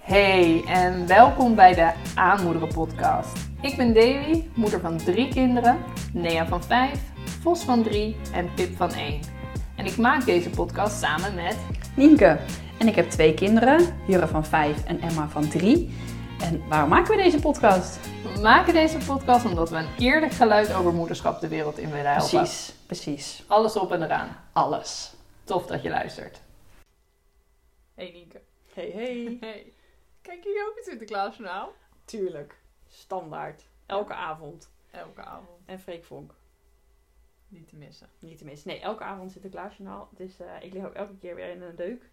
Hey en welkom bij de Aanmoederen podcast. Ik ben Davy, moeder van drie kinderen, Nea van vijf, Vos van drie en Pip van één. En ik maak deze podcast samen met Nienke. En ik heb twee kinderen, Jurre van 5 en Emma van 3. En waarom maken we deze podcast? We maken deze podcast omdat we een eerlijk geluid over moederschap de wereld in willen helpen. Precies, precies. Alles op en eraan. Alles. Tof dat je luistert. Hey Nienke. Hey, hey. Hey. Kijk jullie ook het Sinterklaasjournaal? Tuurlijk. Standaard. Elke avond. Elke avond. En Freek Vonk. Niet te missen. Niet te missen. Nee, elke avond Sinterklaasjournaal. Dus eh ik lig ook elke keer weer in een deuk.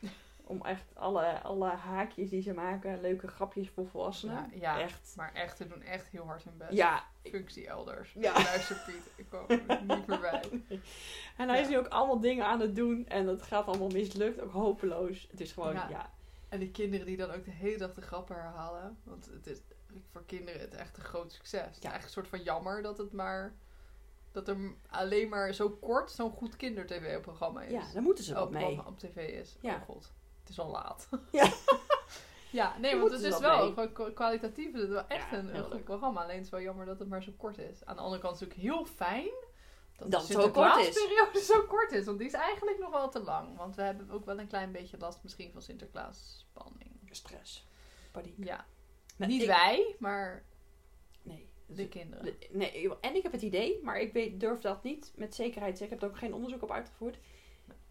Om echt alle, alle haakjes die ze maken, leuke grapjes voor volwassenen. Ja, ja. Echt. Maar echt, ze doen echt heel hard hun best. Ja. Functie elders. Ja. Luister Piet, ik kwam er niet meer bij. En hij is nu ook allemaal dingen aan het doen. En dat gaat allemaal mislukt. Ook hopeloos. Het is gewoon, Ja. ja. En die kinderen die dan ook de hele dag de grappen herhalen. Want het is voor kinderen het echt een groot succes. Het is Ja. echt een soort van jammer dat het maar... Dat er alleen maar zo kort zo'n goed kinder-tv-programma is. Ja, daar moeten ze Oh, wat mee. op tv is. Ja. Oh god, het is al laat. Ja. ja, nee, Daar want het is wel gewoon kwalitatief. Het is wel echt Ja, een, goed programma. Alleen het is wel jammer dat het maar zo kort is. Aan de andere kant is het natuurlijk heel fijn dat, Dat de het zo kort is. Sinterklaasperiode zo kort is. Want die is eigenlijk nog wel te lang. Want we hebben ook wel een klein beetje last misschien van Sinterklaas-spanning. Stress. Paniek. Ja. Nou, Niet ik- wij, maar Nee. de kinderen. De- nee, en ik heb het idee, maar ik weet, durf dat niet met zekerheid te zeggen. Ik heb er ook geen onderzoek op uitgevoerd.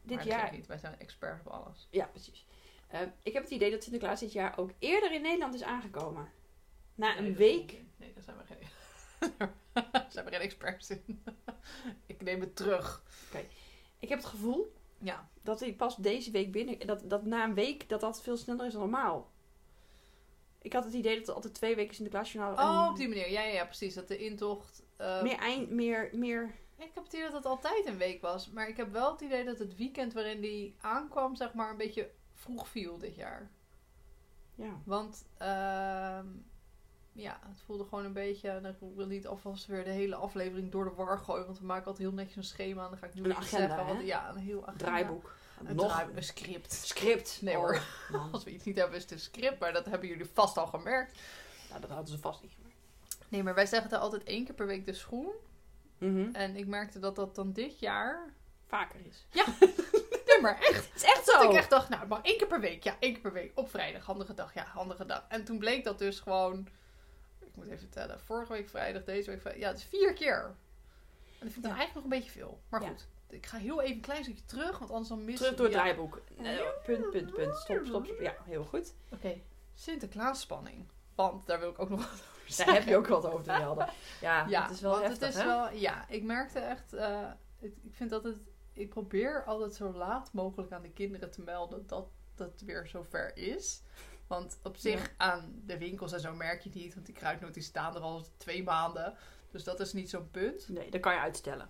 Dit dat jaar. niet. Wij zijn experts op alles. Ja, precies. Eh, ik heb het idee dat Sinterklaas dit jaar ook eerder in Nederland is aangekomen. Na Nee, een dat week. Nee, daar zijn we geen, zijn we geen experts in. ik neem het terug. Ik heb het gevoel Ja. dat hij pas deze week binnen. Dat, dat na een week dat dat veel sneller is dan normaal. Ik had het idee dat er altijd twee weken Sinterklaasjournaal. Oh, en op die manier. Ja, ja, ja, precies. Dat de intocht... eh, meer eind, meer, meer. Ik heb het idee dat het altijd een week was. Maar ik heb wel het idee dat het weekend waarin die aankwam, zeg maar, een beetje vroeg viel dit jaar. Ja. Want, ehm, ja, het voelde gewoon een beetje... en Ik wil niet alvast weer de hele aflevering door de war gooien. Want we maken altijd heel netjes een schema. En dan ga ik nu Een agenda, zeggen. Want, ja, een heel agenda. Draaiboek. Een, Nog draai- een script. script. Nee Oh, hoor. Als we iets niet hebben is het een script. Maar dat hebben jullie vast al gemerkt. Nou, dat hadden ze vast niet gemerkt. Nee, maar wij zeggen er altijd één keer per week de schoen. Mhm. En ik merkte dat dat dan dit jaar... Vaker is. Nee, maar echt. Het is echt Dat zo. ik echt dacht, nou, maar één keer per week. Ja, één keer per week. Op vrijdag. Handige dag. Ja, handige dag. En toen bleek dat dus gewoon... Moet even tellen. Vorige week vrijdag, deze week vrijdag. Ja, het is vier keer. En dat vind ik dan eigenlijk nog een beetje veel. Maar goed. Ik ga heel even een klein stukje terug. Want anders dan mis Terug door het draaiboek. Nee, punt, punt, punt. Stop, stop, stop. Ja, heel goed. Oké. Sinterklaasspanning. Want daar wil ik ook nog wat over Daar heb je ook wat over te melden. Ja, Ja, het is wel want heftig, het is hè? wel, ja, ik merkte echt, eh, ik, ik vind dat het, ik probeer altijd zo laat mogelijk aan de kinderen te melden dat dat weer zover is. Want op zich Ja. aan de winkels en zo merk je het niet, want die kruidnoten staan er al twee maanden. Dus dat is niet zo'n punt. Nee, dat kan je uitstellen.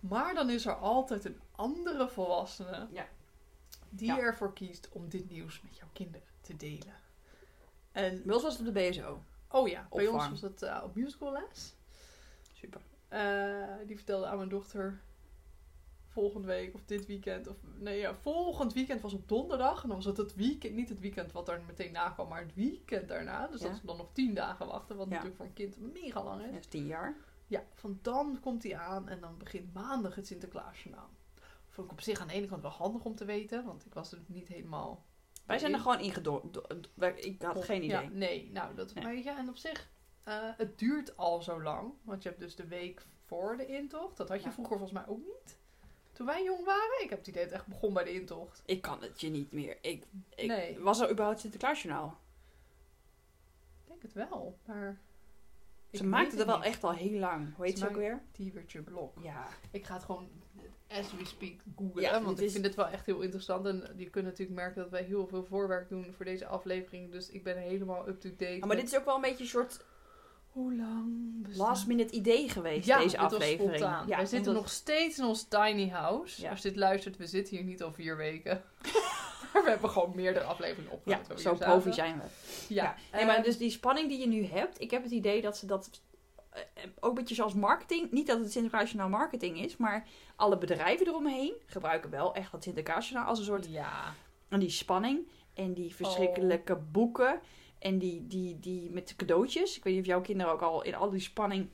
Maar dan is er altijd een andere volwassene Ja. die Ja. ervoor kiest om dit nieuws met jouw kinderen te delen. En, Bij ons was het op de BSO. oh ja, bij ons was het eh, op musicalles. Super. Eh, die vertelde aan mijn dochter volgende week of dit weekend. Of nee, ja, volgend weekend was op donderdag. En dan was het het weekend, niet het weekend wat er meteen na kwam, maar het weekend daarna. Dus Ja. dat ze dan nog tien dagen wachten, wat Ja. natuurlijk voor een kind mega lang is. Dat is tien jaar. Ja, van dan komt hij aan en dan begint maandag het Sinterklaasjournaal. Vond ik op zich aan de ene kant wel handig om te weten, want ik was er niet helemaal... Wij zijn er gewoon ingedoord. Ik had geen idee. Ja, nee, nou, dat Nee. weet je. En op zich, eh, het duurt al zo lang. Want je hebt dus de week voor de intocht. Dat had je vroeger volgens mij ook niet. Toen wij jong waren. Ik heb het idee dat het echt begon bij de intocht. Ik kan het je niet meer. Ik, ik, Nee. Was er überhaupt Sinterklaasjournaal? Ik denk het wel, maar... Ze maakten het er wel niet. echt al heel lang. Hoe heet Ze ze ook weer? Tiebertje Blok. Ja. Ik ga het gewoon as we speak googlen. Ja, want ik is- vind het wel echt heel interessant. En je kunt natuurlijk merken dat wij heel veel voorwerk doen voor deze aflevering. Dus ik ben helemaal up-to-date. Ah, maar dit is ook wel een beetje een soort Hoe lang last minute idee geweest, Ja, deze aflevering. Ja, wij zitten omdat- nog steeds in ons tiny house. Ja. Als je dit luistert, we zitten hier niet al vier weken. maar we hebben gewoon meerdere afleveringen Ja, opgenomen. we zo profi zijn we. Ja, Ja. Nee, maar eh, dus die spanning die je nu hebt, ik heb het idee dat ze dat eh, ook een beetje zoals marketing, niet dat het Sinterklaasjournaal marketing is, maar alle bedrijven eromheen gebruiken wel echt dat Sinterklaasjournaal als een soort Ja, en die spanning. En die verschrikkelijke boeken. En die, die, die met de cadeautjes. Ik weet niet of jouw kinderen ook al in al die spanning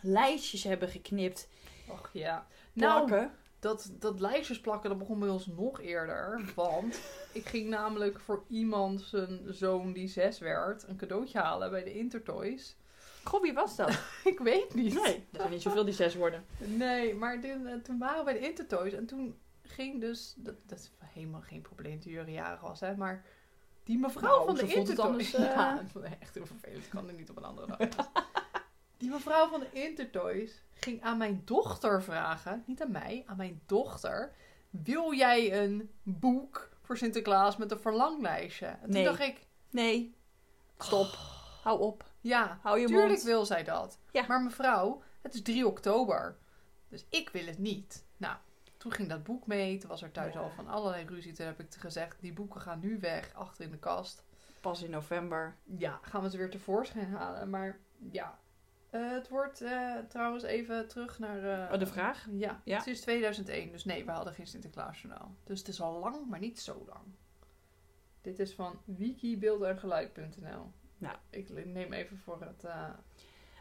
lijstjes hebben geknipt. Och ja. Nou, Plakken. dat, dat lijstjes plakken, dat begon bij ons nog eerder. Want ik ging namelijk voor iemand zijn zoon die zes werd een cadeautje halen bij de Intertoys. Goh, wie was dat? Ik weet niet. Nee, er zijn niet zoveel die zes worden. Nee, maar toen, eh, toen waren we bij de Intertoys en toen ging dus... Dat, dat is helemaal geen probleem toen jullie jarig was, hè. Maar die mevrouw Nou, van de Intertoys... anders, eh. Ja, echt heel vervelend. Ik kan er niet op een andere dag. die mevrouw van de Intertoys ging aan mijn dochter vragen... Niet aan mij, aan mijn dochter... Wil jij een boek voor Sinterklaas met een verlanglijstje? En toen Nee. dacht ik... Nee. Stop. Hou op. Ja, Hou je tuurlijk mond. wil zij dat. Ja. Maar mevrouw, het is 3 oktober. Dus ik wil het niet. Nou, toen ging dat boek mee. Toen was er thuis Ja. al van allerlei ruzie. Toen heb ik gezegd, die boeken gaan nu weg, achter in de kast. Pas in november. Ja, gaan we ze weer tevoorschijn halen. Maar ja, Eh, het wordt eh, trouwens even terug naar... eh, Oh, de vraag? Ja, Ja. het is 2001. Dus nee, we hadden geen Sinterklaasjournaal. Dus het is al lang, maar niet zo lang. Dit is van wikibeeldengeluid.nl. Nou. Ik neem even voor het...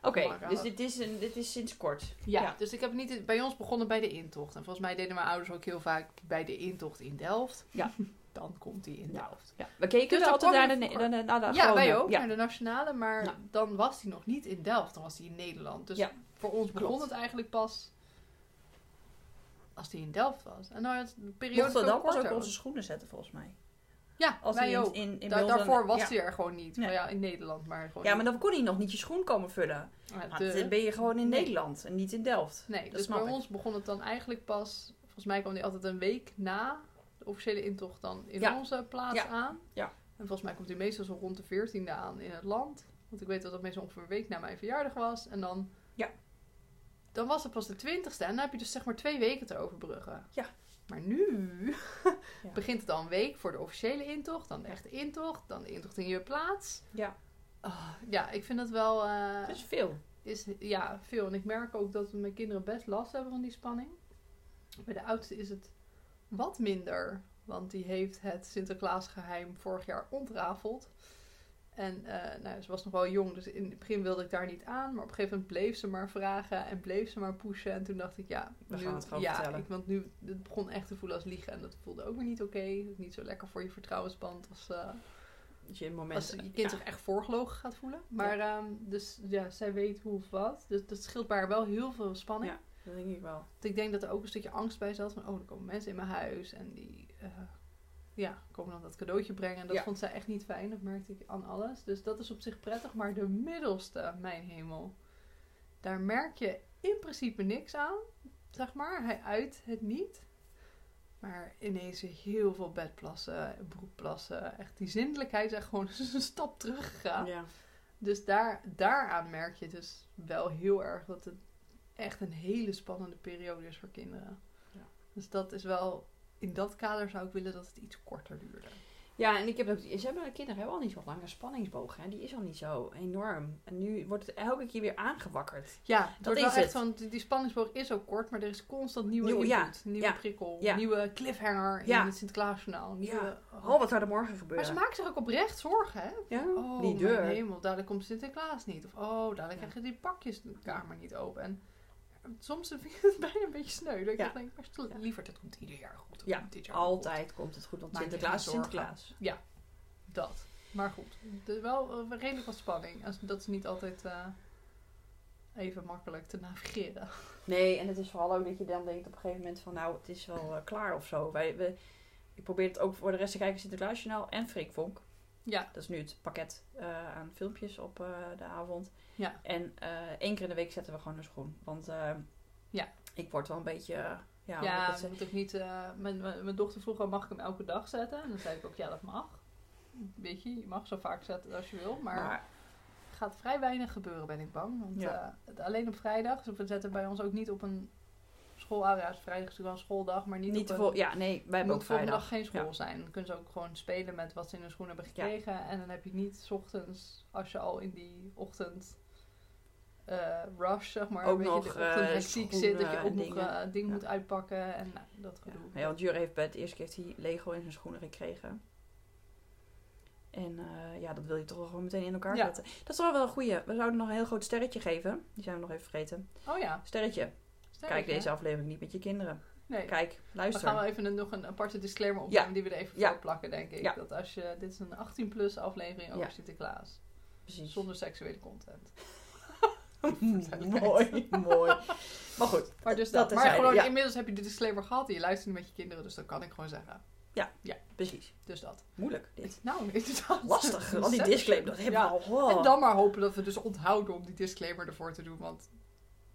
Oké, dus eh, dit is, een, dit is sinds kort. Ja, Ja. dus ik heb niet bij ons begonnen bij de intocht. En volgens mij deden mijn ouders ook heel vaak bij de intocht in Delft. Ja. Dan komt die in. Delft. Ja, we keken Dus altijd naar de, naar de, naar de Ja, wij ook, Ja. naar de nationale. Maar Nou. dan was die nog niet in Delft. Dan was die in Nederland. Dus voor ons begon Klopt. het eigenlijk pas als die in Delft was. En dan het de periode Mochten we dan pas ook onze schoenen zetten, volgens mij. Ja, Als die in, in, in Da- daarvoor was ja. die er gewoon niet. Nee. Maar ja, in Nederland. Maar gewoon Ja, maar dan kon hij nog niet je schoen komen vullen. Ja, Maar de- dan ben je gewoon in Nee. Nederland en niet in Delft. Nee, Dat dus bij ik. ons begon het dan eigenlijk pas... Volgens mij kwam die altijd een week na de officiële intocht dan in Ja. onze plaats aan. Ja. En volgens mij komt die meestal zo rond de 14e aan in het land. Want ik weet dat dat meestal ongeveer een week na mijn verjaardag was. En dan... Ja. Dan was het pas de 20ste. En dan heb je dus zeg maar twee weken te overbruggen. Ja. Maar nu Ja. begint het al een week voor de officiële intocht. Dan de echte intocht. Dan de intocht in je plaats. Ja, Ah, ja, ik vind dat wel... dat is veel. is ja, veel. En ik merk ook dat mijn kinderen best last hebben van die spanning. Bij de oudste is het wat minder. Want die heeft het Sinterklaasgeheim vorig jaar ontrafeld. En eh, nou, ze was nog wel jong, dus in het begin wilde ik daar niet aan. Maar op een gegeven moment bleef ze maar vragen en bleef ze maar pushen. En toen dacht ik, ja, We nu, gaan het gewoon ja, vertellen. Ik, want nu het begon echt te voelen als liegen. En dat voelde ook weer niet oké. Niet zo lekker voor je vertrouwensband als, eh, Dat je in als je kind ja. zich echt voorgelogen gaat voelen. Maar ehm, dus ja, zij weet hoe of wat. Dus dat scheelt bij haar wel heel veel spanning. Ja. Dat denk ik wel. Want ik denk dat er ook een stukje angst bij zat. Van, oh, er komen mensen in mijn huis. En die eh, ja, komen dan dat cadeautje brengen. En dat Ja. vond zij echt niet fijn. Dat merkte ik aan alles. Dus dat is op zich prettig. Maar de middelste, mijn hemel. Daar merk je in principe niks aan. Zeg maar. Hij uit het niet. Maar ineens heel veel bedplassen, broekplassen. Echt die zindelijkheid is echt gewoon een stap teruggegaan. Ja. Dus daar, daaraan merk je dus wel heel erg dat het echt een hele spannende periode is voor kinderen. Ja. Dus dat is wel, in dat kader zou ik willen dat het iets korter duurde. Ja, en ik heb ook, ze hebben, de kinderen hebben al niet zo lange spanningsboog. Hè? Die is al niet zo enorm. En nu wordt het elke keer weer aangewakkerd. Ja, Dat is is echt het. van, die spanningsboog is ook kort, maar er is constant nieuwe Nieuw- input, ja, nieuwe ja, prikkel, ja. nieuwe cliffhanger in het Sinterklaasjournaal. Nieuwe, Oh, wat zou er morgen maar gebeuren? ze maken zich ook oprecht zorgen, hè? Oh, die deur. hemel, dadelijk komt Sinterklaas niet. Of oh, dadelijk krijg je die pakjes de kamer niet open. En soms vind ik het bijna een beetje sneu. Dat ik Ja. denk, maar stel- liever, dat komt ieder jaar goed. Ja, komt dit jaar Altijd komt het goed, want Sinterklaas is. Sinterklaas. goed. Dat. Maar goed, er is wel eh, redelijk wat spanning. Als- Dat is niet altijd eh, even makkelijk te navigeren. Nee, en het is vooral ook dat je dan denkt op een gegeven moment van nou, het is wel eh, klaar of zo. Wij, we, ik probeer het ook voor de rest te kijken, Sinterklaasjournaal en Freek Vonk. Ja, Dat is nu het pakket eh, aan filmpjes op eh, de avond. Ja. En eh, één keer in de week zetten we gewoon een schoen. Want Ja. ik word wel een beetje... ja, ja, moet ik moet ook niet. mijn, mijn, dochter vroeg al, mag ik hem elke dag zetten? En dan zei ik ook, ja, dat mag. Weet je, je mag zo vaak zetten als je wil. Maar maar Er gaat vrij weinig gebeuren, ben ik bang. Want Ja. alleen op vrijdag, dus we zetten bij ons ook niet op een school. Ah, ja, is vrijdag is natuurlijk wel een schooldag, maar niet, niet op een. Ja, nee, wij hebben moet ook volgende vrijdag. dag geen school Ja. zijn. Dan kunnen ze ook gewoon spelen met wat ze in hun schoen hebben gekregen. En dan heb je niet 's ochtends, als je al in die ochtend eh, rush, zeg maar, Ook weet nog, je, de eh, ochtendhectiek zit, dat je schoenen ook nog eh, ding Ja. moet uitpakken en nou, dat Ja. gedoe. Nee, want Jure heeft bij het eerste keer heeft hij Lego in zijn schoenen gekregen. En ja, dat wil je toch wel gewoon meteen in elkaar Ja. zetten. Dat is wel wel een goeie. We zouden nog een heel groot sterretje geven. Die zijn we nog even vergeten. Oh ja. Sterretje. Kijk deze aflevering niet met je kinderen. Nee. Kijk, We luister. gaan wel even een, nog een aparte disclaimer opnemen Ja. die we er even Ja. voor plakken, denk ik. Ja. Dat als je, dit is een 18-plus aflevering over Ja. Sinterklaas. Precies. Zonder seksuele content. mooi, mooi. Maar goed, Maar dus Dat dat. maar gewoon, ja. inmiddels heb je de disclaimer gehad en je luistert nu met je kinderen, dus dat kan ik gewoon zeggen. precies. Dus dat. Moeilijk dit. Nou, inderdaad. Lastig, al die disclaimer, dat hebben Ja. we al. Oh. En dan maar hopen dat we dus onthouden om die disclaimer ervoor te doen, want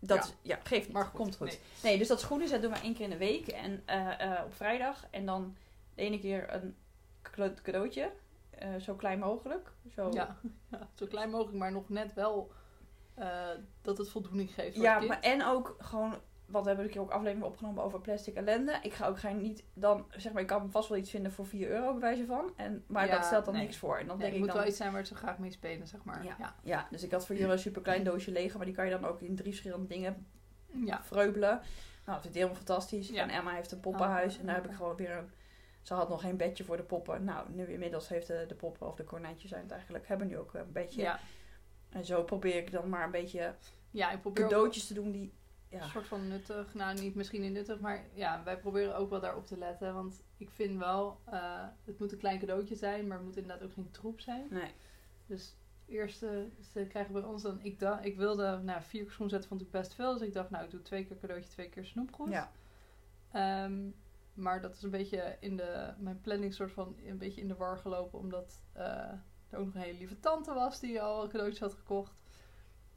Dat Ja. is, ja, geeft niet. Maar goed, Komt goed. nee. Nee. dus dat schoenen zetten doen we één keer in de week. En eh, eh, op vrijdag. En dan de ene keer een cadeautje. eh, zo klein mogelijk. Zo. ja, ja, zo klein mogelijk, maar nog net wel dat het voldoening geeft Ja, maar en ook gewoon... Want we hebben een keer ook aflevering opgenomen over plastic ellende. Ik ga ook geen niet dan... Zeg maar, ik kan vast wel iets vinden voor 4 euro bij wijze van. En, maar Ja, dat stelt dan nee. niks voor. En dan Nee, denk het ik moet dan... wel iets zijn waar ze graag mee spelen, zeg maar. Ja. Ja. Ja, dus ik had voor jullie een super klein doosje Lego. Maar die kan je dan ook in drie verschillende dingen Ja. vreubelen. Nou, dat is helemaal fantastisch. Ja. En Emma heeft een poppenhuis. Oh, en daar heb ik gewoon weer een... Ze had nog geen bedje voor de poppen. Nou, nu inmiddels heeft de, de poppen, of de konijntjes zijn het eigenlijk, hebben nu ook een bedje. Ja. En zo probeer ik dan maar een beetje ja, ik probeer ook cadeautjes te doen die... Ja, een soort van nuttig. Nou, niet misschien niet nuttig, maar ja, wij proberen ook wel daarop te letten. Want ik vind wel, eh, het moet een klein cadeautje zijn, maar het moet inderdaad ook geen troep zijn. nee. Dus eerste, ze krijgen bij ons dan, ik, dacht, ik wilde, nou, vier keer schoen zetten vond ik best veel. Dus ik dacht, nou, ik doe twee keer cadeautje, twee keer snoepgoed. Ja. Ehm, maar dat is een beetje in de, mijn planning soort van een beetje in de war gelopen. Omdat eh, er ook nog een hele lieve tante was die al cadeautjes had gekocht.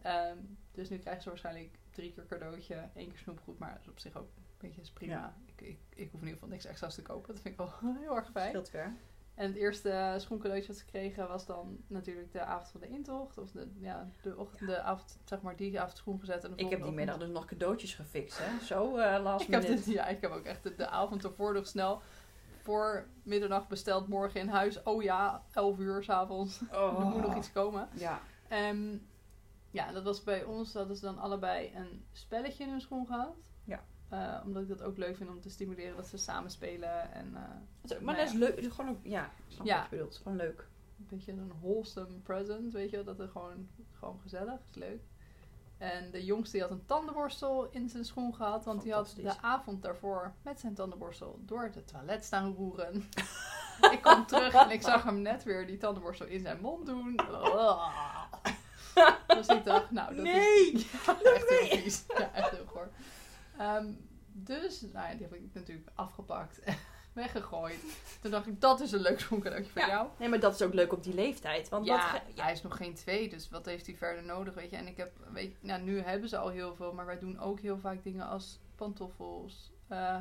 Ehm, dus nu krijgen ze waarschijnlijk drie keer cadeautje, één keer snoepgoed. Maar dat is op zich ook een beetje is prima. Ja. Ik, ik, ik hoef in ieder geval niks extra's te kopen. Dat vind ik wel heel erg fijn. Scheelt. En het eerste schoencadeautje dat ze kregen was dan natuurlijk de avond van de intocht. Of de, ja, de, ochtend, de avond, zeg maar, die avond schoen gezet. En de Ik heb die middag dus nog cadeautjes gefixt, hè. Zo last ik heb, dit, ja, ik heb ook echt de, de avond ervoor nog snel voor middernacht besteld morgen in huis. Oh ja, 11 uur s'avonds. Oh. Er moet nog iets komen. Ja. Ehm, ja, dat was bij ons. Hadden ze dan allebei een spelletje in hun schoen gehad. Ja. Eh, omdat ik dat ook leuk vind om te stimuleren dat ze samen spelen. En eh, Maar Nou dat is leuk. Is gewoon ook, ja, snap Ja. wat je bedoelt. Gewoon leuk. een beetje een wholesome present, weet je wel. Dat het gewoon, gewoon gezellig is, leuk. En de jongste die had een tandenborstel in zijn schoen gehad. Want die had de avond daarvoor met zijn tandenborstel door het toilet staan roeren. ik kwam terug en ik zag hem net weer die tandenborstel in zijn mond doen. dus ik dacht, nou, dat Nee! is ja, echt heel vies. Ja, echt heel goor. Ehm, dus, nou ja, die heb ik natuurlijk afgepakt en weggegooid. Toen dacht ik, dat is een leuk schoencadeautje voor Ja. jou. Nee, maar dat is ook leuk op die leeftijd. Want Ja, wat ge- hij is nog geen twee, dus wat heeft hij verder nodig, weet je. En ik heb, weet je, nou nu hebben ze al heel veel, maar wij doen ook heel vaak dingen als pantoffels, eh,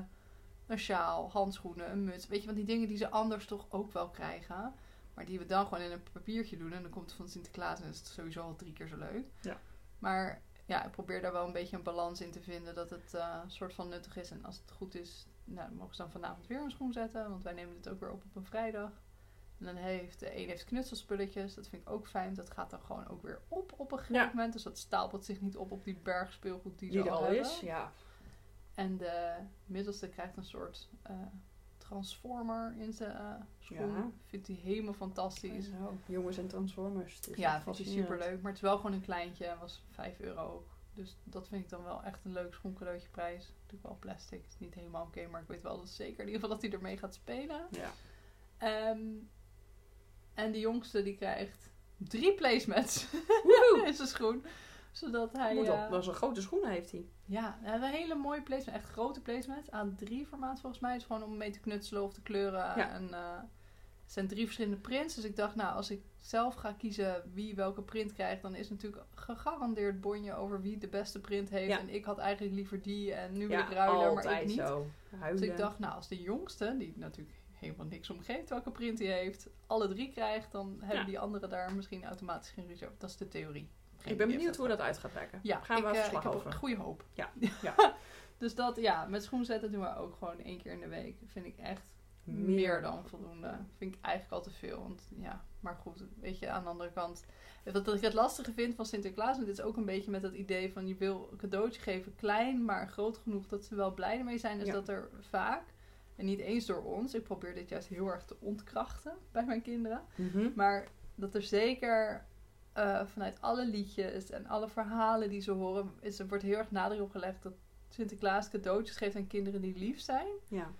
een sjaal, handschoenen, een muts. Weet je, want die dingen die ze anders toch ook wel krijgen, maar die we dan gewoon in een papiertje doen en dan komt het van Sinterklaas en is het sowieso al drie keer zo leuk. Ja. Maar ja, ik probeer daar wel een beetje een balans in te vinden, dat het een soort van nuttig is. En als het goed is, nou, dan mogen ze dan vanavond weer een schoen zetten, want wij nemen het ook weer op op een vrijdag. En dan heeft de een heeft knutselspulletjes. Dat vind ik ook fijn. Dat gaat dan gewoon ook weer op op een gegeven Ja. moment. Dus dat stapelt zich niet op op die berg speelgoed die, er al hebben. is. Ja. En de middelste krijgt een soort eh, transformer in zijn eh, schoen. Ja. Vindt hij helemaal fantastisch. Zo, jongens en Transformers. Het is Ja, vindt hij fascinerend. super leuk. Maar het is wel gewoon een kleintje. En was 5 euro ook. Dus dat vind ik dan wel echt een leuk schoencadeautje prijs. Natuurlijk wel plastic. Is niet helemaal oké. maar ik weet wel dat zeker in ieder geval dat hij ermee gaat spelen. Ja. Ehm, en de jongste die krijgt drie placemats Woehoe! in zijn schoen. Zodat hij... Moet eh, op. Wel zo'n grote schoenen heeft hij. ja, een hele mooie placement. Echt grote placement. A3 formaat volgens mij. Dus gewoon om mee te knutselen of te kleuren. Ja. En eh, het zijn drie verschillende prints. Dus ik dacht, nou, als ik zelf ga kiezen wie welke print krijgt... dan is natuurlijk gegarandeerd bonje over wie de beste print heeft. Ja. En ik had eigenlijk liever die. En nu wil Ja, ik ruilen, maar ik niet. zo. Huilen. Dus ik dacht, nou, als de jongste, die natuurlijk helemaal niks omgeeft welke print hij heeft, alle drie krijgt, dan hebben Ja. die anderen daar misschien automatisch geen ruzie over. Dat is de theorie. Ik ben benieuwd hoe dat uit gaat. Ja, Gaan we ik, eh, verslag ik heb over. goede hoop. Ja, ja. Dus dat, ja, met schoen zetten doen we ook gewoon één keer in de week. Vind ik echt meer, dan voldoende. Vind ik eigenlijk al te veel. Want ja, maar goed, weet je, aan de andere kant. Wat ik het lastige vind van Sinterklaas, en dit is ook een beetje met het idee van je wil een cadeautje geven, klein, maar groot genoeg dat ze wel blij ermee zijn, is Ja. dat er vaak, En niet eens door ons. Ik probeer dit juist heel erg te ontkrachten bij mijn kinderen. Mhm. Maar dat er zeker eh, vanuit alle liedjes en alle verhalen die ze horen, is, er wordt heel erg nadruk op gelegd dat Sinterklaas cadeautjes geeft aan kinderen die lief zijn. Ja.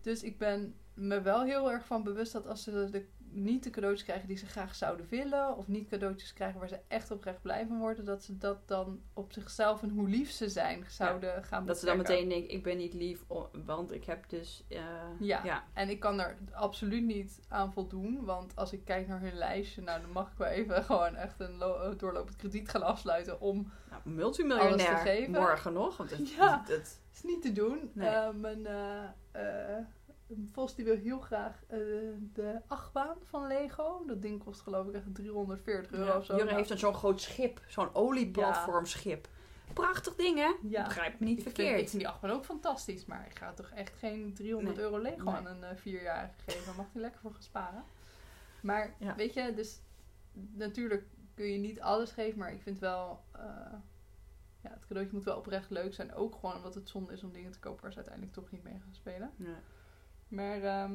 Dus ik ben me wel heel erg van bewust dat als ze de, niet de cadeautjes krijgen die ze graag zouden willen, of niet cadeautjes krijgen waar ze echt oprecht blij van worden, dat ze dat dan op zichzelf en hoe lief ze zijn zouden gaan Dat ze dan betrekken. meteen denken, ik ben niet lief, want ik heb dus... eh, Ja. ja. En ik kan er absoluut niet aan voldoen. Want als ik kijk naar hun lijstje, nou dan mag ik wel even gewoon echt een lo- doorlopend krediet gaan afsluiten om. Nou, multimiljonair Alles te geven. morgen nog. Want het, Ja. het- Het is niet te doen. Nee. Eh, mijn eh, eh, Vos die wil heel graag eh, de achtbaan van Lego. Dat ding kost geloof ik echt 340 euro ja. of zo. Jurre heeft een zo'n groot schip. Zo'n olieplatformschip. Prachtig ding, hè? Ja. Begrijp me niet ik vind, verkeerd. ik vind die achtbaan ook fantastisch. Maar ik ga toch echt geen 300 Nee. euro Lego Nee. aan een eh, vierjarige geven. Daar mag hij lekker voor gaan sparen. Maar Ja. weet je, dus natuurlijk kun je niet alles geven. Maar ik vind wel... eh, ja, het cadeautje moet wel oprecht leuk zijn. Ook gewoon omdat het zonde is om dingen te kopen waar ze uiteindelijk toch niet mee gaan spelen. Ja. Maar ehm,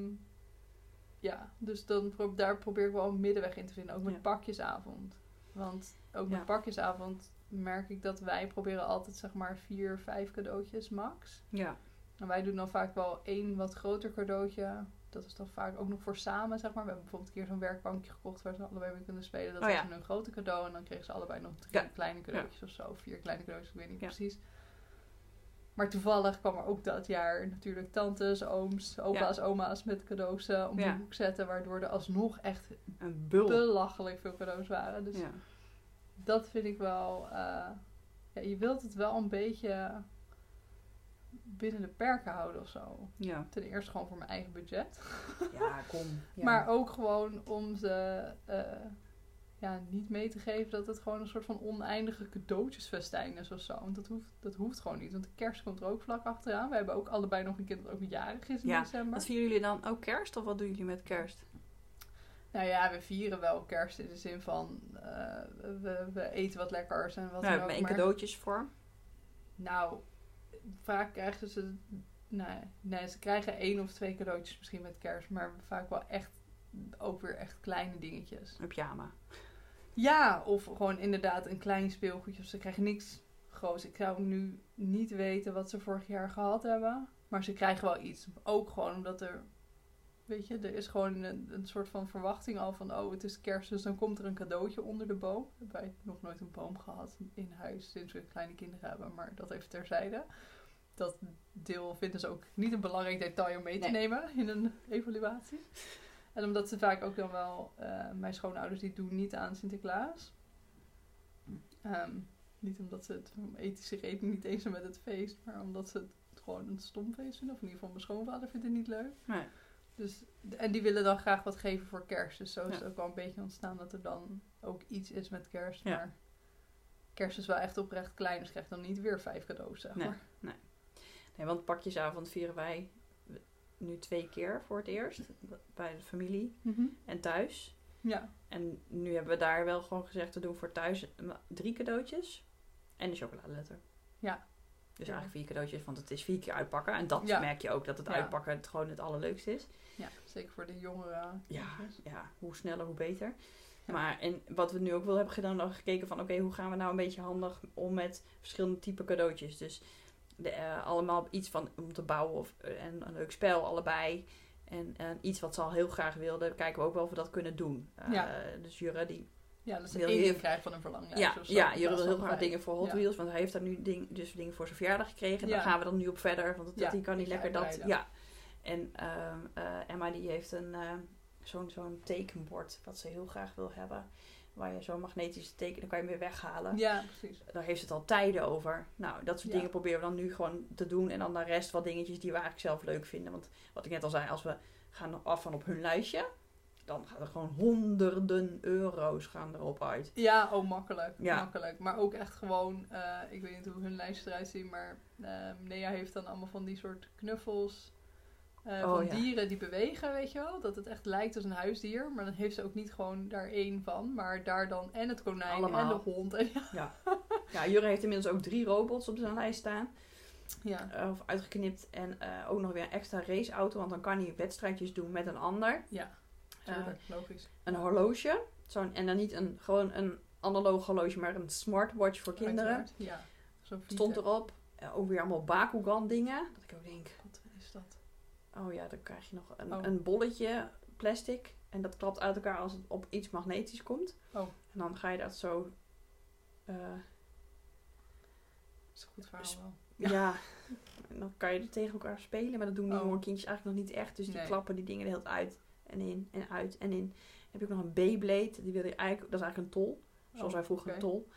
ja, dus dan pro- daar probeer ik wel een middenweg in te vinden. Ook met Ja. pakjesavond. Want ook Ja. met pakjesavond merk ik dat wij proberen altijd zeg maar vier, vijf cadeautjes max. ja. En wij doen dan vaak wel één wat groter cadeautje. Dat is dan vaak ook nog voor samen, zeg maar. We hebben bijvoorbeeld een keer zo'n werkbankje gekocht waar ze allebei mee kunnen spelen. Dat Oh was ja. een grote cadeau. En dan kregen ze allebei nog drie kleine cadeautjes of zo. Vier kleine cadeautjes, ik weet niet precies. Maar toevallig kwam er ook dat jaar natuurlijk tantes, ooms, opa's, oma's met cadeaus eh, om Ja. de hoek zetten. Waardoor er alsnog echt Een bul. belachelijk veel cadeaus waren. Dus Ja. dat vind ik wel... eh, ja, je wilt het wel een beetje binnen de perken houden of zo. Ja. Ten eerste gewoon voor mijn eigen budget. ja, kom. Ja. Maar ook gewoon om ze eh, ja, niet mee te geven dat het gewoon een soort van oneindige cadeautjesfestijn is of zo. Want dat hoeft, dat hoeft gewoon niet. Want de kerst komt er ook vlak achteraan. We hebben ook allebei nog een kind dat ook jarig is in Ja, december. Wat vieren jullie dan ook kerst? Of wat doen jullie met kerst? Nou ja, we vieren wel kerst in de zin van eh, we, we eten wat lekkers en wat Nou, dan ook. maar- cadeautjes voor. Nou, vaak krijgen ze... Nee, nee, ze krijgen één of twee cadeautjes misschien met kerst. Maar vaak wel echt, ook weer echt kleine dingetjes. Een pyjama. Ja, of gewoon inderdaad een klein speelgoedje. Of ze krijgen niks groots. Ik zou nu niet weten wat ze vorig jaar gehad hebben. Maar ze krijgen wel iets. Ook gewoon omdat er... Weet je, er is gewoon een, een soort van verwachting al van... Oh, het is kerst, dus dan komt er een cadeautje onder de boom. We hebben nog nooit een boom gehad in huis sinds we kleine kinderen hebben. Maar dat even terzijde. Dat deel vinden ze ook niet een belangrijk detail om mee te Nee. nemen in een evaluatie. En omdat ze vaak ook dan wel, eh, mijn schoonouders die doen niet aan Sinterklaas. Ehm, niet omdat ze het om ethische redenen niet eens zijn met het feest, maar omdat ze het gewoon een stom feest vinden. Of in ieder geval mijn schoonvader vindt het niet leuk. Nee. Dus, en die willen dan graag wat geven voor kerst. Dus zo is Ja. het ook wel een beetje ontstaan dat er dan ook iets is met kerst. Ja. Maar kerst is wel echt oprecht klein, dus je krijgt dan niet weer vijf cadeaus, zeg Nee. maar. Nee, want pakjesavond vieren wij nu twee keer voor het eerst. Bij de familie en thuis. Ja, En nu hebben we daar wel gewoon gezegd, we doen voor thuis drie cadeautjes. En de chocoladeletter. Ja. Dus Ja. eigenlijk vier cadeautjes, want het is vier keer uitpakken. En dat Ja. merk je ook, dat het Ja. uitpakken het gewoon het allerleukste is. ja, zeker voor de jongere Ja, ja, hoe sneller, hoe beter. Maar en wat we nu ook wel hebben gedaan, dan gekeken van oké, hoe gaan we nou een beetje handig om met verschillende type cadeautjes. Dus de, eh, allemaal iets van om te bouwen of eh, en een leuk spel allebei. En iets wat ze al heel graag wilden, kijken we ook wel of we dat kunnen doen. Eh, Ja. Dus Jurre die Ja, dat ding krijgt van een verlanglijst ja, of zo. ja, Jurre wil heel graag dingen voor Hot Ja. Wheels, want hij heeft daar nu ding, dus dingen voor zijn verjaardag gekregen. Ja. Dan gaan we dan nu op verder, want dat, die kan niet lekker dat. Ja. En ehm, eh, Emma die heeft een zo'n zo'n tekenbord wat ze heel graag wil hebben. Waar je zo'n magnetische teken, dan kan je hem weer weghalen. Ja, precies. Daar heeft het al tijden over. Nou, dat soort Ja. dingen proberen we dan nu gewoon te doen. En dan de rest wat dingetjes die we eigenlijk zelf leuk vinden. Want wat ik net al zei, als we gaan af van op hun lijstje, dan gaan er gewoon honderden euro's gaan erop uit. Ja, oh makkelijk. Ja. makkelijk. Maar ook echt gewoon, eh, ik weet niet hoe hun lijstjes eruit zien, maar eh Nea heeft dan allemaal van die soort knuffels. Eh, Oh, van ja. dieren die bewegen, weet je wel. Dat het echt lijkt als een huisdier. Maar dan heeft ze ook niet gewoon daar één van. Maar daar dan en het konijn Allemaal. en de hond. En, ja. Ja, Jurre heeft inmiddels ook drie robots op zijn lijst staan. Ja. eh, of uitgeknipt. En eh, ook nog weer een extra raceauto, want dan kan hij wedstrijdjes doen met een ander. Ja. Tuurlijk, logisch. een horloge. Zo'n, en dan niet een, gewoon een analoog horloge, maar een smartwatch voor kinderen. Uiteraard. Ja. Zo Stond erop. Ook weer allemaal Bakugan dingen. Dat ik ook denk? Oh ja, dan krijg je nog een, Oh. een bolletje plastic. En dat klapt uit elkaar als het op iets magnetisch komt. Oh. En dan ga je dat zo... eh, Dat is een goed verhaal wel. ja. En dan kan je er tegen elkaar spelen. Maar dat doen die Oh. jonge kindjes eigenlijk nog niet echt. Dus die Nee. klappen die dingen de hele tijd uit. En in en uit en in. Dan heb je ook nog een Beyblade. Die wil je eigenlijk, dat is eigenlijk een tol. Zoals Oh, wij vroeger een tol.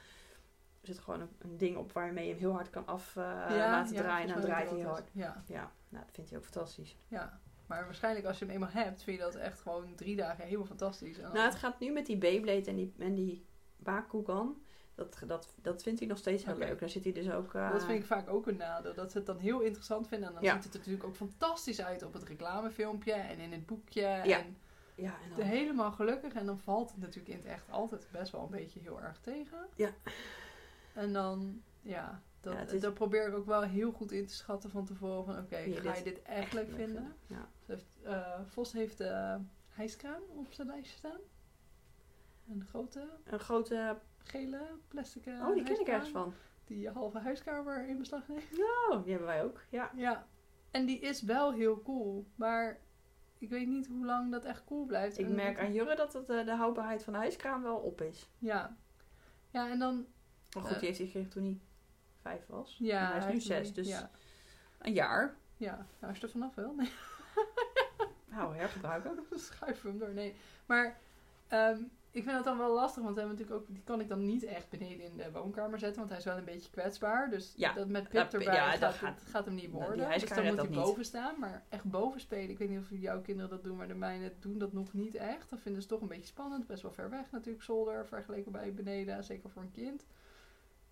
Er zit gewoon een, een ding op waarmee je hem heel hard kan af eh, Ja, laten ja, draaien. En dan volgens mij draait hij heel hard. Ja, Ja, nou, dat vindt hij ook fantastisch. ja. Maar waarschijnlijk als je hem eenmaal hebt, vind je dat echt gewoon drie dagen helemaal fantastisch. En dan- Nou, het gaat nu met die Beyblade en die, en die Bakugan. Dat, dat, dat vindt hij nog steeds heel leuk. Daar zit hij dus ook... eh, Dat vind ik vaak ook een nadeel. Dat ze het dan heel interessant vinden. En dan ziet het er natuurlijk ook fantastisch uit op het reclamefilmpje en in het boekje. Ja. En Ja, en dan, helemaal gelukkig. En dan valt het natuurlijk in het echt altijd best wel een beetje heel erg tegen. Ja. En dan, ja, dat, Ja, is- dat probeer ik ook wel heel goed in te schatten van tevoren. Van oké, ga je dit echt leuk vinden? Ja. Heeft, eh, Vos heeft de hijskraan op zijn lijstje staan. Een grote Een grote... gele plastic eh, oh, die ken ik hijskraan ergens van. Die je halve huiskamer in beslag neemt. Oh, die hebben wij ook. Ja. Ja. En die is wel heel cool. Maar ik weet niet hoe lang dat echt cool blijft. Ik En- merk aan Jurre dat het, eh, de houdbaarheid van de huiskraan wel op is. Ja. Ja, en dan... Maar goed, Eh. die heeft hij gekregen toen hij vijf was. Ja, En hij is nu zes, dus Ja, een jaar. ja. Nou, je er vanaf wil. Nee, Nou, hergebruiken. dan schuiven we hem door. Nee. Maar ehm, ik vind het dan wel lastig. Want we hebben natuurlijk ook, die kan ik dan niet echt beneden in de woonkamer zetten. Want hij is wel een beetje kwetsbaar. Dus Ja. dat met Dat- Pip erbij ja, gaat, dat het- gaat- gaat hem niet die worden. dus hijskraan dan moet hij dat niet. boven staan. Maar echt boven spelen. Ik weet niet of jouw kinderen dat doen. Maar de mijne doen dat nog niet echt. Dan vinden ze het toch een beetje spannend. Best wel ver weg natuurlijk, zolder. Vergeleken bij beneden. Zeker voor een kind.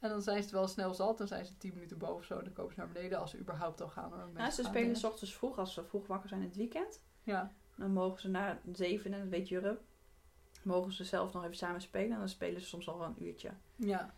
En dan zijn ze het wel snel zat. Dan zijn ze tien minuten boven of zo. Dan komen ze naar beneden. Als ze überhaupt al gaan. Hoor. Nou, Mensen ze spelen s ochtends vroeg, als ze vroeg wakker zijn in het weekend. Ja. Dan mogen ze na zeven, en weet Jurre, mogen ze zelf nog even samen spelen. En dan spelen ze soms al wel een uurtje. Ja.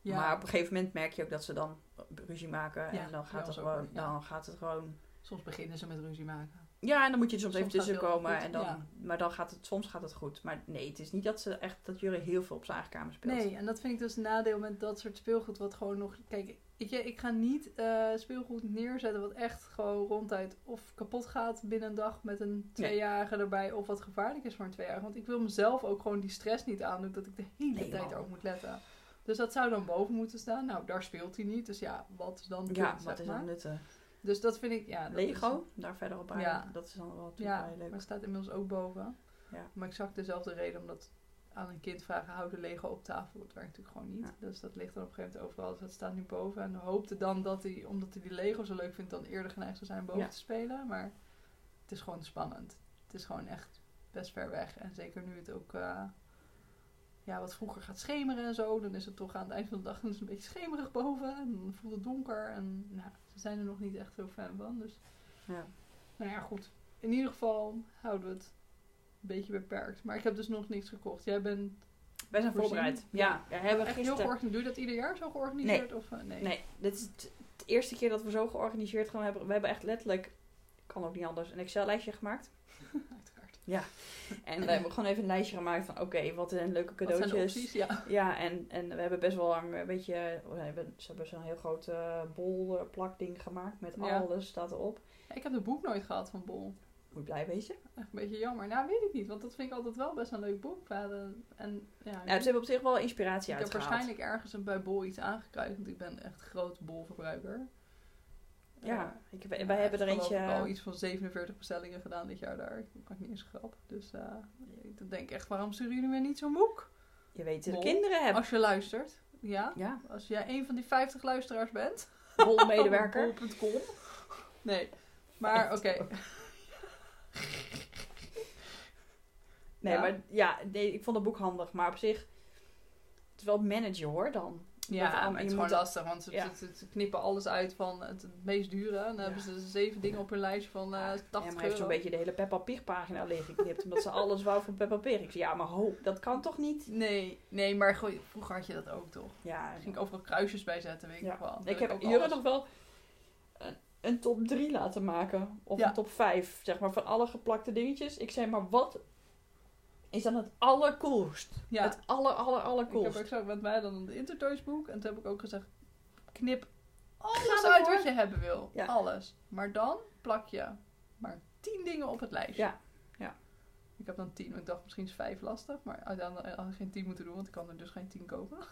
ja. Maar op een gegeven moment merk je ook dat ze dan ruzie maken. Ja, en dan gaat, het gewoon, ja. dan gaat het gewoon... Soms beginnen ze met ruzie maken. Ja, en dan moet je er soms, Soms even tussenkomen. En dan, ja. Maar dan gaat het, soms gaat het goed. Maar nee, het is niet dat ze echt, dat Jurre heel veel op zijn eigen kamer speelt. Nee, en dat vind ik dus een nadeel met dat soort speelgoed. Wat gewoon nog. Kijk, ik, ik ga niet eh, speelgoed neerzetten. wat echt gewoon ronduit of kapot gaat binnen een dag. met een tweejarige erbij. of wat gevaarlijk is voor een tweejarige. Want ik wil mezelf ook gewoon die stress niet aandoen. dat ik de hele Nee, tijd erop moet letten. Dus dat zou dan boven moeten staan. Nou, daar speelt hij niet. Dus ja, wat is dan. Ja, wat is dan nutten? Dus dat vind ik. Ja, dat Lego, daar verder op bij. Ja. Dat is dan wel Is, natuurlijk ja, leuk. maar staat inmiddels ook boven. Ja. Maar exact dezelfde reden, omdat aan een kind vragen: hou de Lego op tafel. Dat werkt natuurlijk gewoon niet. Ja. Dus dat ligt dan op een gegeven moment overal. Dus dat staat nu boven. En hoopte dan dat hij, omdat hij die Lego zo leuk vindt, dan eerder geneigd zou zijn boven Ja. te spelen. Maar het is gewoon spannend. Het is gewoon echt best ver weg. En zeker nu het ook. eh, ja, wat vroeger gaat schemeren en zo, dan is het toch aan het eind van de dag is een beetje schemerig boven. En dan voelt het donker. En nou, ze zijn er nog niet echt zo fan van. Dus Ja. nou ja, goed. In ieder geval houden we het een beetje beperkt. Maar ik heb dus nog niks gekocht. Jij bent Wij zijn Voorzien? voorbereid. Ja, ja hebben echt heel georganiseerd. Doe je dat ieder jaar zo georganiseerd? Of, eh, nee. Nee, dit is het, de eerste keer dat we zo georganiseerd gewoon hebben. We hebben echt letterlijk, kan ook niet anders, een Excel-lijstje gemaakt. Uiteraard. En we hebben gewoon even een lijstje gemaakt van, oké, wat zijn leuke Wat zijn cadeautjes. opties? Ja. Ja, en, en we hebben best wel lang een beetje, we hebben, ze hebben zo'n heel groot eh, bol eh, plakding gemaakt met Ja. alles staat erop. Ik heb het boek nooit gehad van Bol. Moet je blij wezen. Echt een beetje jammer. Nou, weet ik niet. Want dat vind ik altijd wel best een leuk boek. Hadden- En, ja, Ja, dus ze hebben op zich wel inspiratie ik heb uitgehaald. waarschijnlijk ergens een bij Bol iets aangekruid. Want ik ben echt groot Bol-verbruiker. Ja, ik, wij Ja, hebben er eentje... ik al iets van 47 bestellingen gedaan dit jaar daar. Dat maakt niet eens grap. Dus eh ik denk echt, waarom sturen jullie me niet zo'n boek? Je weet dat we kinderen hebben. Als je luistert. Ja. Ja, Als jij een van die 50 luisteraars bent. bolmedewerker. Bol.com. Nee. Maar oké. Nee, Ja. maar ja, nee, ik vond het boek handig. Maar op zich, het is wel managen hoor dan. Ja, maar het je is moet- gewoon lastig. Want ze, Ja. knippen alles uit van het, het meest dure. En dan Ja. hebben ze zeven dingen op hun lijstje van eh Ja, 80 ja, maar hij heeft zo'n beetje de hele Peppa Pig pagina leeggeknipt. omdat ze alles wou van Peppa Pig. Ik zei, ja, maar ho, dat kan toch niet? Nee, nee, maar vroeger had je dat ook toch. Ja, ging ik overal kruisjes bij zetten, weet ik Ja. wel. ik heb Jurre nog wel een top 3 laten maken. Of een top 5, zeg maar, van alle geplakte dingetjes. Ik zei maar, wat is dan het allercoolst? Ja, Het aller, aller, ik heb allercoolst. ook zo met mij dan een Intertoys boek. En toen heb ik ook gezegd, knip alles uit wat je hebben wil. Ja. Alles. Maar dan plak je maar tien dingen op het lijstje. Ja, ja. Ik heb dan tien, want ik dacht misschien is vijf lastig. Maar uiteindelijk had ik geen tien moeten doen, want ik kan er dus geen tien kopen.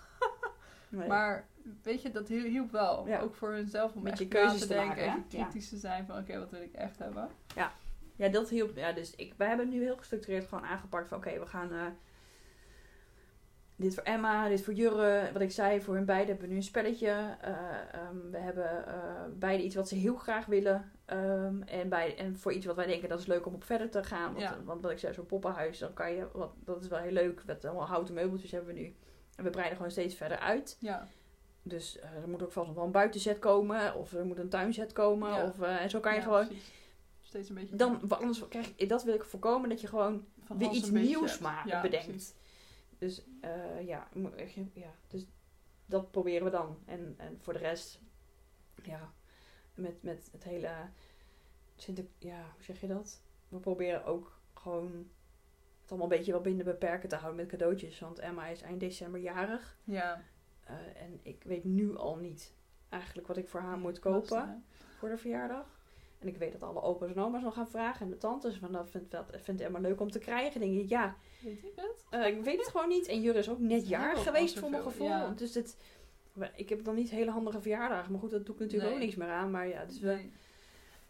Nee. Maar weet je, dat hiel- hielp wel. Ja. Ook voor hunzelf om Met echt je na keuzes te te denken. maken, even kritisch te zijn van oké, wat wil ik echt hebben. Ja, dat hielp. Ja, dus ik, wij hebben het nu heel gestructureerd gewoon aangepakt van oké, we gaan eh, dit voor Emma, dit voor Jurre. Wat ik zei, voor hun beiden hebben we nu een spelletje. Eh, ehm, we hebben eh, beide iets wat ze heel graag willen. Ehm, en, bij, en voor iets wat wij denken dat is leuk om op verder te gaan. Want, Ja. want wat ik zei, zo'n poppenhuis, dan kan je, wat, dat is wel heel leuk. Met allemaal houten meubeltjes hebben we nu. En we breiden gewoon steeds verder uit. Ja, Dus er moet ook vast nog wel een buitenzet komen. Of er moet een tuinzet komen. Ja. Of, en zo kan je ja, gewoon... precies. Steeds een beetje Dan, anders krijg ik, dat wil ik voorkomen, dat je gewoon van weer iets nieuws hebt. ma- Ja, bedenkt. precies. Dus eh, ja, ja, dus dat proberen we dan. En, en voor de rest, ja, met, met het hele, Sinter, ja, hoe zeg je dat? We proberen ook gewoon het allemaal een beetje wel binnen beperken te houden met cadeautjes. Want Emma is eind december jarig. Ja, Eh, en ik weet nu al niet eigenlijk wat ik voor haar moet kopen voor de verjaardag. En ik weet dat alle opa's en oma's nog gaan vragen en de tantes. Want dat vindt, dat vindt Emma leuk om te krijgen. Denk ja, Weet ik het? eh, ik weet het gewoon niet. En Jur is ook net jarig geweest voor mijn gevoel. ja. Dus het, ik heb dan niet hele handige verjaardag. Maar goed, dat doe ik natuurlijk Nee. ook niks meer aan. Maar ja, dus we, het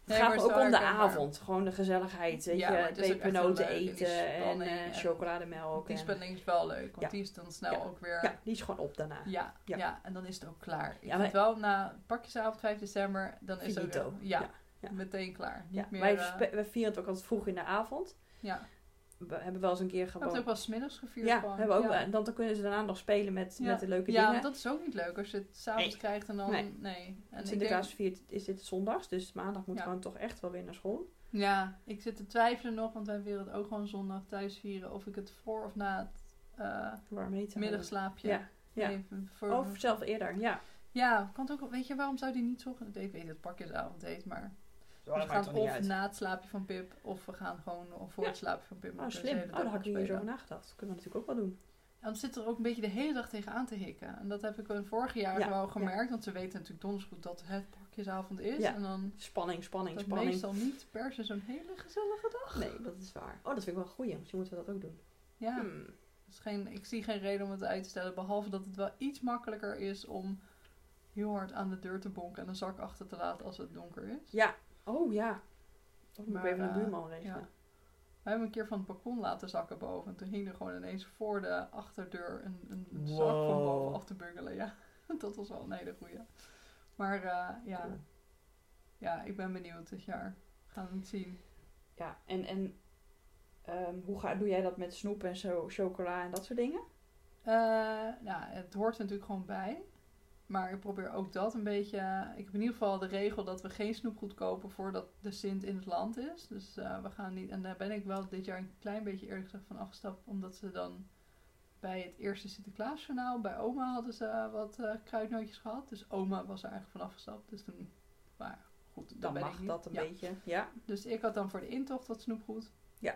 Nee, gaat maar ook om de avond. Gewoon de gezelligheid. Weet Ja, maar je, pepernoten eten en eh en- chocolademelk. Die en- spanning is wel leuk, want Ja. die is dan snel Ja. ook weer... ja, die is gewoon op daarna. Ja, Ja. en dan is het ook klaar. Ik Ja, vind wel, na pakjesavond 5 december, dan is het ook... Ja, Ja, ja. meteen klaar. Niet Ja, meer... wij, eh, wij vieren het ook altijd vroeg in de avond. ja, We hebben wel eens een keer ik heb gewoon... het ook wel smiddags gevierd Ja, gewoon. hebben we ook, ja. en dan, dan kunnen ze daarna nog spelen met, Ja. met de leuke Ja, dingen. want dat is ook niet leuk als je het s'avonds Nee. krijgt en dan... Nee. Nee. En Sinterklaas denk- viert, is dit zondags, dus maandag moet Ja. gewoon toch echt wel weer naar school. Ja, ik zit te twijfelen nog, want wij willen het ook gewoon zondag thuis vieren. Of ik het voor of na het eh, middagslaapje... Ja, ja. even voor Of zelf eerder, ja. Ja, kan het ook. Weet je, waarom zou die niet zorgen? Ik weet dat het pakjesavond heet, maar We gaan of na het slaapje van Pip, of we gaan gewoon voor Ja. het slaapje van Pip. Oh, ze slim. Oh, daar had ik niet over nagedacht. Dat kunnen we natuurlijk ook wel doen. En dan zit er ook een beetje de hele dag tegenaan te hikken. En dat heb ik een vorig jaar Ja, wel ja. gemerkt, want ze weten natuurlijk donders goed dat het pakjesavond is. Ja. En dan Spanning, spanning, dat spanning. meestal niet per se zo'n hele gezellige dag. Nee, dat is waar. Oh, dat vind ik wel een goeie. Misschien moeten we dat ook doen. Ja, Hmm. dus geen, ik zie geen reden om het uit te stellen, behalve dat het wel iets makkelijker is om heel hard aan de deur te bonken en een zak achter te laten als het donker is. Ja. Oh, ja. Dat moet ik even een eh, buurman regelen. Ja. We hebben een keer van het balkon laten zakken boven. En toen hing er gewoon ineens voor de achterdeur een, een, een zak van boven af te bungelen. Ja, dat was wel een hele goeie. Maar eh, ja, Cool. ja, ik ben benieuwd dit jaar. We gaan het zien. Ja, en, en ehm, hoe ga, doe jij dat met snoep en zo, chocola en dat soort dingen? Eh, nou, het hoort er natuurlijk gewoon bij. Maar ik probeer ook dat een beetje. Ik heb in ieder geval de regel dat we geen snoepgoed kopen voordat de Sint in het land is. Dus eh, we gaan niet. En daar ben ik wel dit jaar een klein beetje eerlijk gezegd van afgestapt. Omdat ze dan bij het eerste Sinterklaasjournaal, bij oma hadden ze eh, wat eh, kruidnootjes gehad. Dus oma was er eigenlijk van afgestapt. Dus toen. Maar goed, dan Dan ben mag ik niet. dat een Ja. beetje. Ja. Dus ik had dan voor de intocht wat snoepgoed. Ja.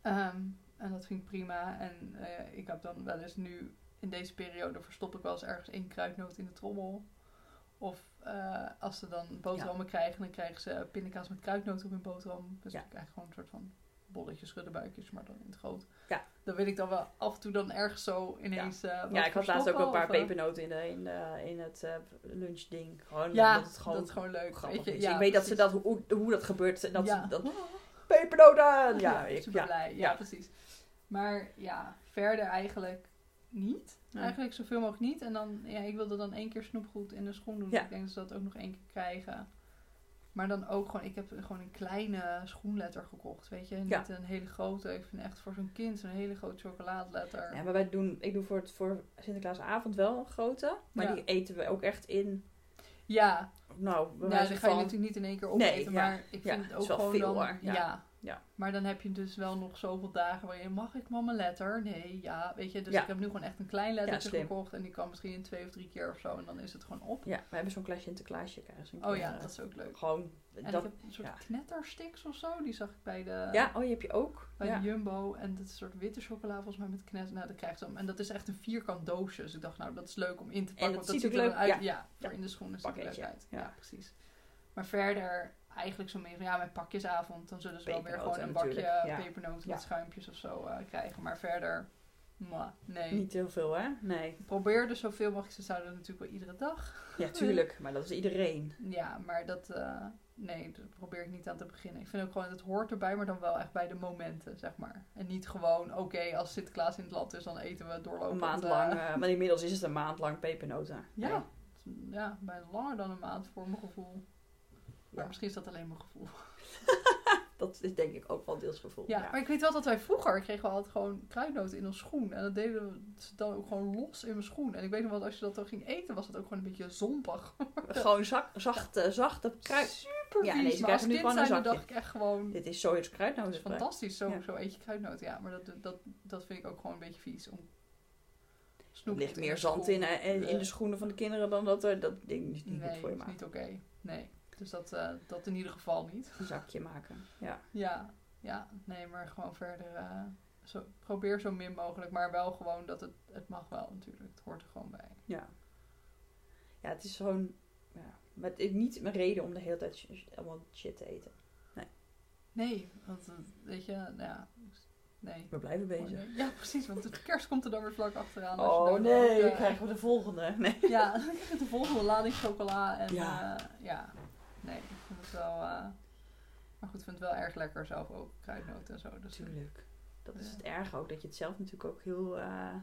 Ehm, en dat ik prima. En ik heb dan wel eens nu, in deze periode, verstop ik wel eens ergens één kruidnoot in de trommel. Of eh, als ze dan boterhammen krijgen, dan krijgen ze pindakaas met kruidnoten op hun boterham. Dus Ja. ik krijg gewoon een soort van bolletjes, schuddenbuikjes, maar dan in het groot. Ja. Dan wil ik dan wel af en toe dan ergens zo ineens eh, wat Ja, ik had laatst ook een paar of, pepernoten in, de, in, de, in het eh, lunchding. Gewoon eh, Ja, dat het gewoon dat is gewoon leuk. Weet je? Ja, ik weet dat ze dat, hoe, hoe dat gebeurt. Dat, ja. dat pepernoten! Ja, ik, super ja. blij. Ja, ja. precies. Maar ja, verder eigenlijk niet. Nee. Eigenlijk zoveel mogelijk niet. En dan, ja, ik wilde dan één keer snoepgoed in de schoen doen. Ja. Ik denk dat ze dat ook nog één keer krijgen. Maar dan ook gewoon, ik heb gewoon een kleine schoenletter gekocht, weet je. Niet Ja. een hele grote. Ik vind echt voor zo'n kind zo'n hele grote chocoladeletter. Ja, maar wij doen, ik doe voor, het, voor Sinterklaasavond wel een grote. Maar Ja. die eten we ook echt in. Ja, Nou, bij ja wijze die ga je natuurlijk niet in één keer Nee, opeten. ja. maar ik vind het ook gewoon veel, dan... hoor. Ja. Ja. Maar dan heb je dus wel nog zoveel dagen waarin mag ik mama letter? Nee, ja, weet je. Dus Ja. ik heb nu gewoon echt een klein lettertje gekocht en die kan misschien in twee of drie keer of zo en dan is het gewoon op. Ja, we hebben zo'n klein Sinterklaasje. krijgen ze een Oh ja, dat is ook leuk. Gewoon, En dat, ik heb een soort ja. knettersticks of zo, die zag ik bij de, ja, oh, die heb je ook. bij de Jumbo. En dat is een soort witte chocola volgens mij met knetter. Nou, dat krijgt ze. En dat is echt een vierkant doosje. Dus ik dacht, nou, dat is leuk om in te pakken. dat want ziet dat ziet er leuk- uit. Ja, voor in de schoenen ziet er leuk uit. Ja. precies. Maar verder eigenlijk zo meer van, ja, met pakjesavond. Dan zullen ze wel weer gewoon een bakje ja. pepernoten met schuimpjes of zo eh, krijgen. Maar verder, mwah, nee. Niet heel veel, hè? Nee. Probeer dus zoveel mogelijk. Ze zouden natuurlijk wel iedere dag. Ja, tuurlijk. Maar dat is iedereen. Ja, maar dat, eh, nee, daar probeer ik niet aan te beginnen. Ik vind ook gewoon, het hoort erbij, maar dan wel echt bij de momenten, zeg maar. En niet gewoon, oké, als Sinterklaas in het land is, dan eten we doorlopend. Een maand eh, lang. eh, maar inmiddels is het een maand lang pepernoten. Ja. Ja, bijna langer dan een maand voor mijn gevoel. Maar Ja. misschien is dat alleen mijn gevoel. Dat is denk ik ook wel deels gevoel. Ja, maar ik weet wel dat wij vroeger kregen we altijd gewoon kruidnoten in ons schoen. En dat deden we dan ook gewoon los in mijn schoen. En ik weet nog wel, dat als je dat dan ging eten, was dat ook gewoon een beetje zompig. Gewoon zak, zachte, zachte kruid. Super Ja, vies. nee, ze maar als nu kind zijn, dacht ik echt gewoon... Dit is zoiets Dat is kruidnoten. fantastisch, zo, Ja. zo eet je kruidnoten. Ja, maar dat, dat, dat vind ik ook gewoon een beetje vies. Om Er ligt meer zand in, eh, in, de schoenen van de kinderen dan dat er dat ding is niet nee, goed voor je dat is maakt. niet oké. Nee, dus dat, eh, dat in ieder geval niet. Een zakje maken. Ja. Ja, ja, nee, maar gewoon verder... eh, zo, probeer zo min mogelijk, maar wel gewoon dat het... Het mag wel natuurlijk, het hoort er gewoon bij. Ja. Ja, het is gewoon. Ja. Is niet mijn reden om de hele tijd sh- allemaal shit te eten. Nee, want eh, weet je, nou ja... Nee. We blijven bezig. nee. Ja, precies, want de kerst komt er dan weer vlak achteraan. als Oh nee, dan krijgen we de volgende. Nee. Ja, dan krijg je de volgende lading chocola. En ja nee, ik vind het wel... eh, maar goed, ik vind het wel erg lekker zelf ook, kruidnoten en zo. Dus, Natuurlijk. Dat is het erg ook, dat je het zelf natuurlijk ook heel... eh,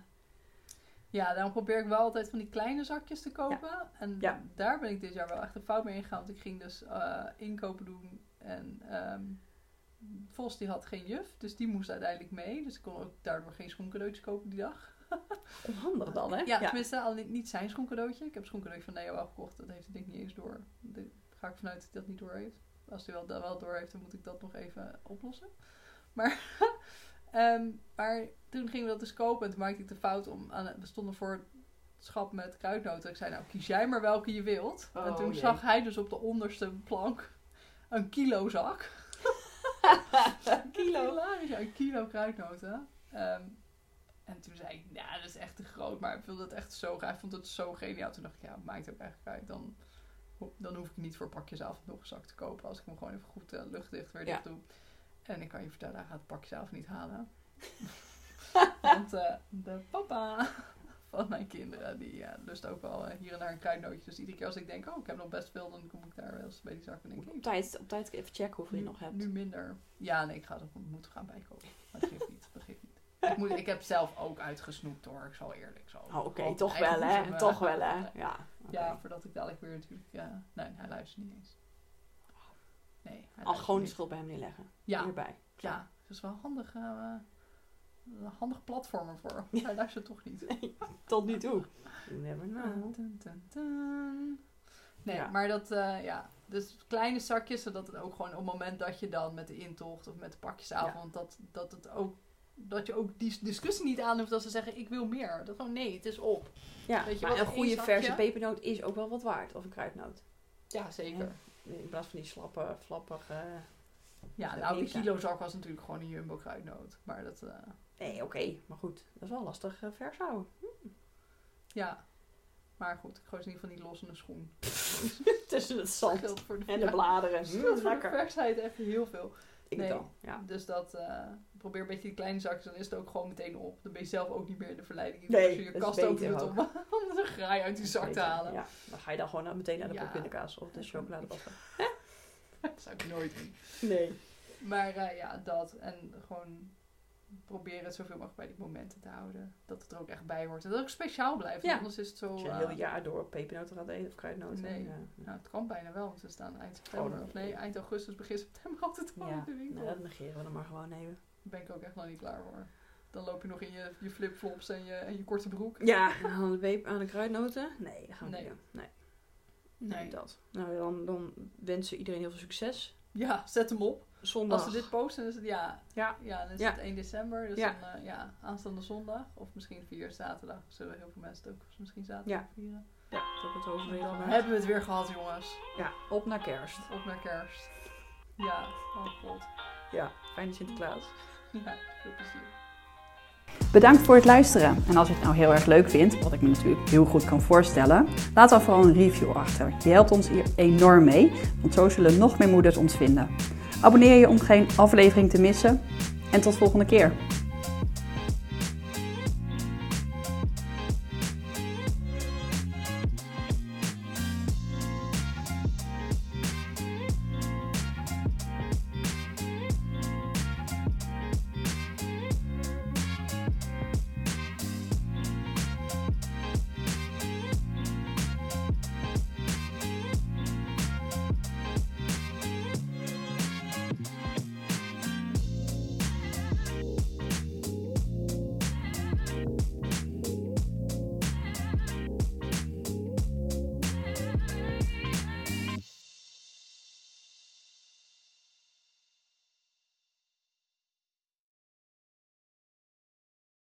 Ja, daarom probeer ik wel altijd van die kleine zakjes te kopen. En Ja. daar ben ik dit jaar wel echt een fout mee ingegaan. Want ik ging dus eh, inkopen doen. En ehm Vos die had geen juf, dus die moest uiteindelijk mee. Dus ik kon ook daardoor geen schoencadeautjes kopen die dag. onhandig dan, hè? Ja, tenminste al niet, niet zijn schoencadeautje. Ik heb een schoencadeautje van Neo wel gekocht. Dat heeft het denk ik niet eens door. Ga ik vanuit dat hij dat niet door heeft. Als hij wel, dat wel door heeft, dan moet ik dat nog even oplossen. Maar, ehm, maar toen gingen we dat dus kopen. En toen maakte ik de fout om... Aan, we stonden voor het schap met kruidnoten. Ik zei, nou kies jij maar welke je wilt. en Oh, toen jee. zag hij dus op de onderste plank een kilo zak. Kilo. Hilarisch, ja, een kilo kruidnoten. Ehm, en toen zei ik, ja, dat is echt te groot. Maar ik wilde het echt zo graag. Ik vond het zo geniaal. Toen dacht ik, ja, maakt ook eigenlijk uit. Dan, dan hoef ik niet voor pakjesavond nog een zak te kopen. Als ik hem gewoon even goed eh, luchtdicht weer Ja. dicht doe. En ik kan je vertellen, hij gaat het pakjesavond niet halen. Want eh, de papa van mijn kinderen, die lust ook wel eh, hier en daar een kruidnootje. Dus iedere keer als ik denk, oh, ik heb nog best veel, dan kom ik daar wel eens bij die zak en denk ik, Op tijd, op tijd even checken hoeveel je nog hebt. Nu minder. Ja, nee, ik ga het moet gaan bijkopen. Maar dat geeft niet. Dat geeft niet. Ik, moet, ik heb zelf ook uitgesnoept hoor, ik zal eerlijk zo. Oh, oké, toch wel, hè? Toch wel, hè? Ja. Ja, voordat ik dadelijk weer natuurlijk. Ja, nee, hij luistert niet eens. Nee, hij Al gewoon de schuld bij hem neerleggen. Ja, Hierbij. ja, dat is wel handig. eh, een handig platform ervoor. Hij luistert toch niet. Tot nu toe. You never know. Dun, dun, dun. Nee, Ja. maar dat, eh, ja. Dus kleine zakjes, zodat het ook gewoon op het moment dat je dan met de intocht of met de pakjesavond, dat, dat het ook, dat je ook die discussie niet aan hoeft als ze zeggen, ik wil meer. Dat gewoon, nee, het is op. Ja, Weet je maar wat, een goede zakje? verse pepernoot is ook wel wat waard. Of een kruidnoot. Ja, zeker. In plaats van die slappe, flappige... Ja, Dat nou, de niks aan. kilozak was natuurlijk gewoon een jumbo kruidnoot. Maar dat, eh, Nee, oké. Maar goed, dat is wel lastig uh, vers houden. ja. Maar goed, ik gooi ze in ieder geval niet los in een schoen. Tussen het Dat zand voor de, en de ja, bladeren. dat Mm, geldt voor de versheid even heel veel. Ik Nee. dan, ja. Dus dat, eh, probeer een beetje die kleine zakjes, dan is het ook gewoon meteen op. Dan ben je zelf ook niet meer in de verleiding. Nee, als je je kast doet om, om de graai uit die zak te halen. Ja, dan ga je dan gewoon meteen naar de Ja. pindakaas of de chocoladepasta. Dat zou ik nooit doen. Nee. Maar eh, ja, dat. En gewoon proberen het zoveel mogelijk bij die momenten te houden. Dat het er ook echt bij hoort. Dat het ook speciaal blijft. Ja. Anders is het zo... Als je eh, een heel jaar door pepernoten gaat eten of kruidnoten. Nee. Ja, nou, het kan bijna wel, want ze staan eind september. Oh, of nee, eind augustus, begin september altijd al ja. in de winkel. nou, dat negeren we dan maar gewoon even. Daar ben ik ook echt nog niet klaar voor. Dan loop je nog in je, je flipflops en je, en je korte broek. Ja, aan de, peper, aan de kruidnoten? Nee, dat gaan we Nee. niet doen. Nee, Nee. dat. Nou, dan, dan wensen we iedereen heel veel succes ja, zet hem op. Zondag. Als we dit posten, is het ja. Ja. Ja, dan is Ja. het 1 december. Dus Ja. dan, eh, ja, aanstaande zondag. Of misschien vier zaterdag. Zullen heel veel mensen het ook misschien zaterdag Ja. vieren. Ja, dat het waard. hebben we het weer gehad, jongens. Ja, op naar kerst. Op naar kerst. Ja, oh god. Ja, fijne Sinterklaas. Ja, veel plezier. Bedankt voor het luisteren. En als je het nou heel erg leuk vindt, wat ik me natuurlijk heel goed kan voorstellen, laat dan vooral een review achter. Je helpt ons hier enorm mee, want zo zullen nog meer moeders ons vinden. Abonneer je om geen aflevering te missen en tot volgende keer.